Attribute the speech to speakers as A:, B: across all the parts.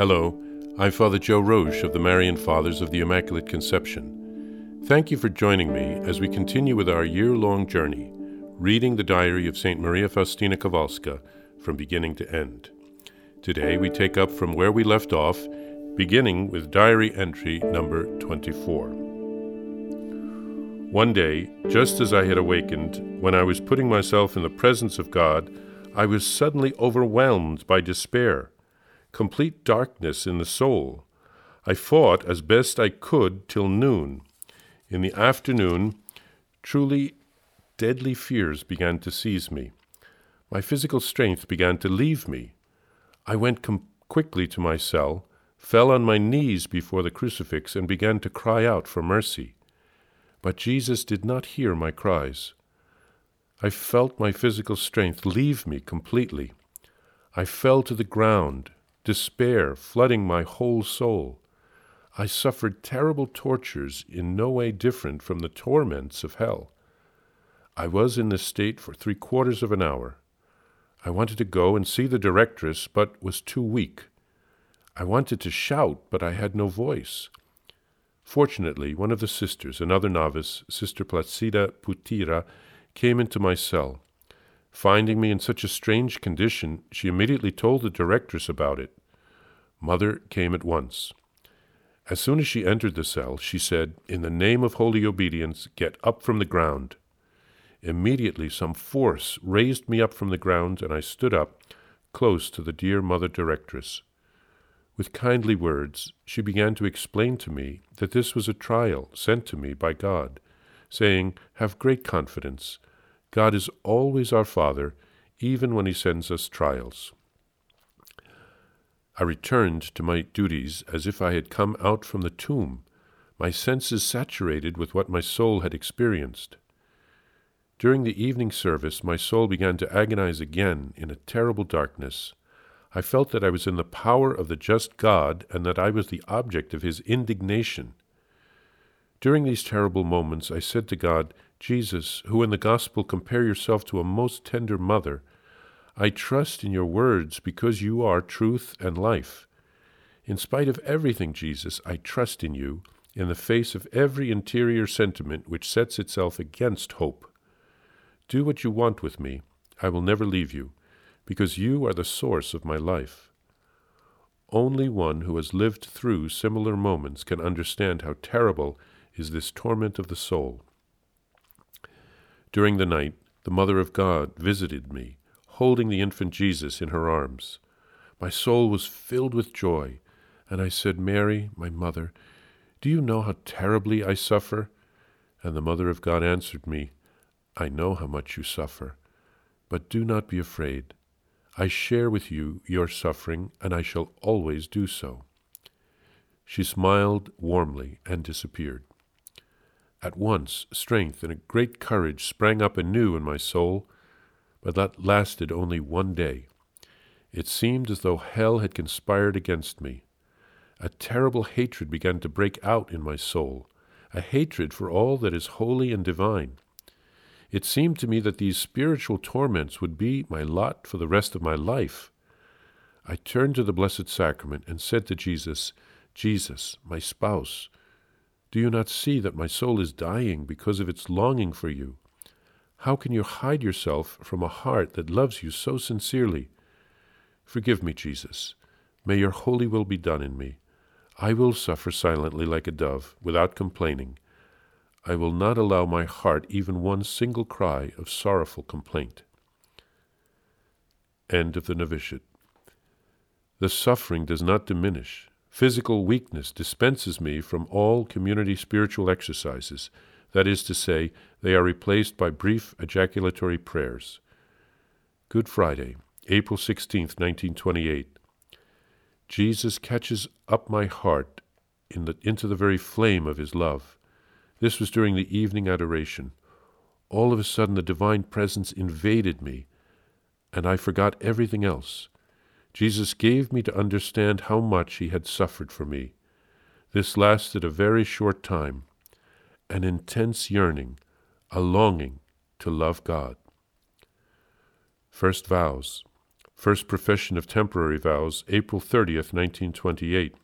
A: Hello, I'm Father Joe Roesch of the Marian Fathers of the Immaculate Conception. Thank you for joining me as we continue with our year long journey, reading the diary of St. Maria Faustina Kowalska from beginning to end. Today we take up from where we left off, beginning with diary entry number 24. One day, just as I had awakened, when I was putting myself in the presence of God, I was suddenly overwhelmed by despair complete darkness in the soul. I fought as best I could till noon. In the afternoon, truly deadly fears began to seize me. My physical strength began to leave me. I went com- quickly to my cell, fell on my knees before the crucifix, and began to cry out for mercy. But Jesus did not hear my cries. I felt my physical strength leave me completely. I fell to the ground despair flooding my whole soul. I suffered terrible tortures in no way different from the torments of hell. I was in this state for three quarters of an hour. I wanted to go and see the directress, but was too weak. I wanted to shout, but I had no voice. Fortunately, one of the sisters, another novice, Sister Placida Putyra, came into my cell. Finding me in such a strange condition, she immediately told the directress about it. Mother came at once. As soon as she entered the cell, she said, In the name of holy obedience, get up from the ground. Immediately, some force raised me up from the ground, and I stood up, close to the dear Mother Directress. With kindly words, she began to explain to me that this was a trial sent to me by God, saying, Have great confidence. God is always our Father, even when He sends us trials. I returned to my duties as if I had come out from the tomb, my senses saturated with what my soul had experienced. During the evening service, my soul began to agonize again in a terrible darkness. I felt that I was in the power of the just God and that I was the object of his indignation. During these terrible moments, I said to God, Jesus, who in the Gospel compare yourself to a most tender mother, I trust in your words because you are truth and life. In spite of everything, Jesus, I trust in you, in the face of every interior sentiment which sets itself against hope. Do what you want with me. I will never leave you, because you are the source of my life. Only one who has lived through similar moments can understand how terrible is this torment of the soul. During the night, the Mother of God visited me, holding the infant Jesus in her arms. My soul was filled with joy, and I said, Mary, my mother, do you know how terribly I suffer? And the Mother of God answered me, I know how much you suffer, but do not be afraid. I share with you your suffering, and I shall always do so. She smiled warmly and disappeared. At once, strength and a great courage sprang up anew in my soul, but that lasted only one day. It seemed as though hell had conspired against me. A terrible hatred began to break out in my soul, a hatred for all that is holy and divine. It seemed to me that these spiritual torments would be my lot for the rest of my life. I turned to the Blessed Sacrament and said to Jesus, Jesus, my spouse, do you not see that my soul is dying because of its longing for you? How can you hide yourself from a heart that loves you so sincerely? Forgive me, Jesus. May your holy will be done in me. I will suffer silently like a dove, without complaining. I will not allow my heart even one single cry of sorrowful complaint. End of the novitiate. The suffering does not diminish. Physical weakness dispenses me from all community spiritual exercises. That is to say, they are replaced by brief ejaculatory prayers. Good Friday, April 16, 1928. Jesus catches up my heart in the, into the very flame of his love. This was during the evening adoration. All of a sudden, the divine presence invaded me, and I forgot everything else. Jesus gave me to understand how much he had suffered for me. This lasted a very short time, an intense yearning, a longing to love God. First vows. First profession of temporary vows, April 30th, 1928.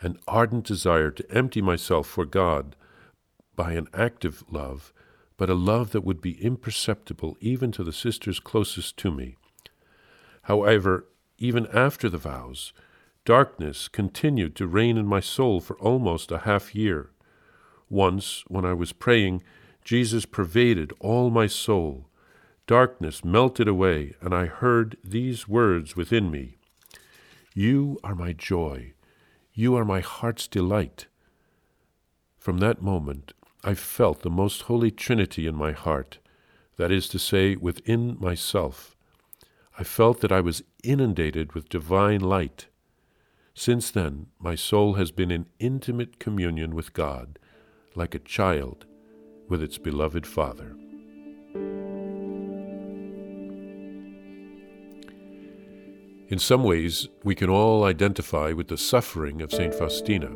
A: An ardent desire to empty myself for God by an active love, but a love that would be imperceptible even to the sisters closest to me. However, even after the vows, darkness continued to reign in my soul for almost a half year. Once, when I was praying, Jesus pervaded all my soul Darkness melted away, and I heard these words within me You are my joy. You are my heart's delight. From that moment, I felt the most holy Trinity in my heart, that is to say, within myself. I felt that I was inundated with divine light. Since then, my soul has been in intimate communion with God, like a child with its beloved Father. In some ways, we can all identify with the suffering of St. Faustina.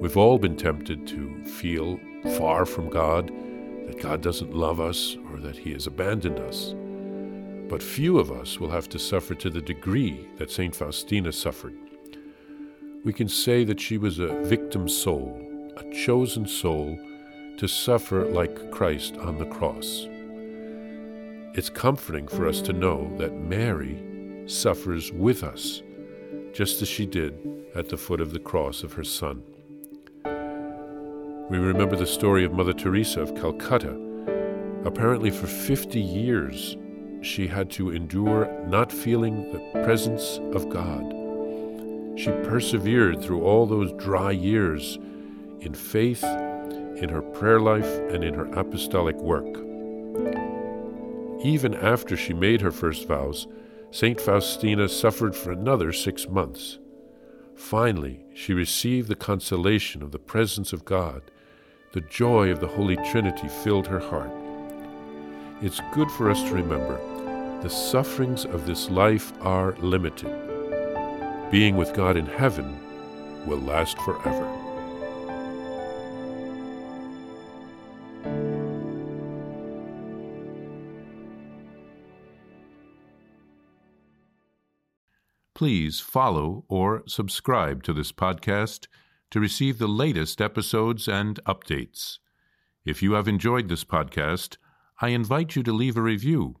A: We've all been tempted to feel far from God, that God doesn't love us, or that He has abandoned us. But few of us will have to suffer to the degree that St. Faustina suffered. We can say that she was a victim soul, a chosen soul to suffer like Christ on the cross. It's comforting for us to know that Mary suffers with us, just as she did at the foot of the cross of her Son. We remember the story of Mother Teresa of Calcutta. Apparently, for 50 years, she had to endure not feeling the presence of God. She persevered through all those dry years in faith, in her prayer life, and in her apostolic work. Even after she made her first vows, St. Faustina suffered for another six months. Finally, she received the consolation of the presence of God. The joy of the Holy Trinity filled her heart. It's good for us to remember the sufferings of this life are limited. Being with God in heaven will last forever.
B: Please follow or subscribe to this podcast to receive the latest episodes and updates. If you have enjoyed this podcast, I invite you to leave a review.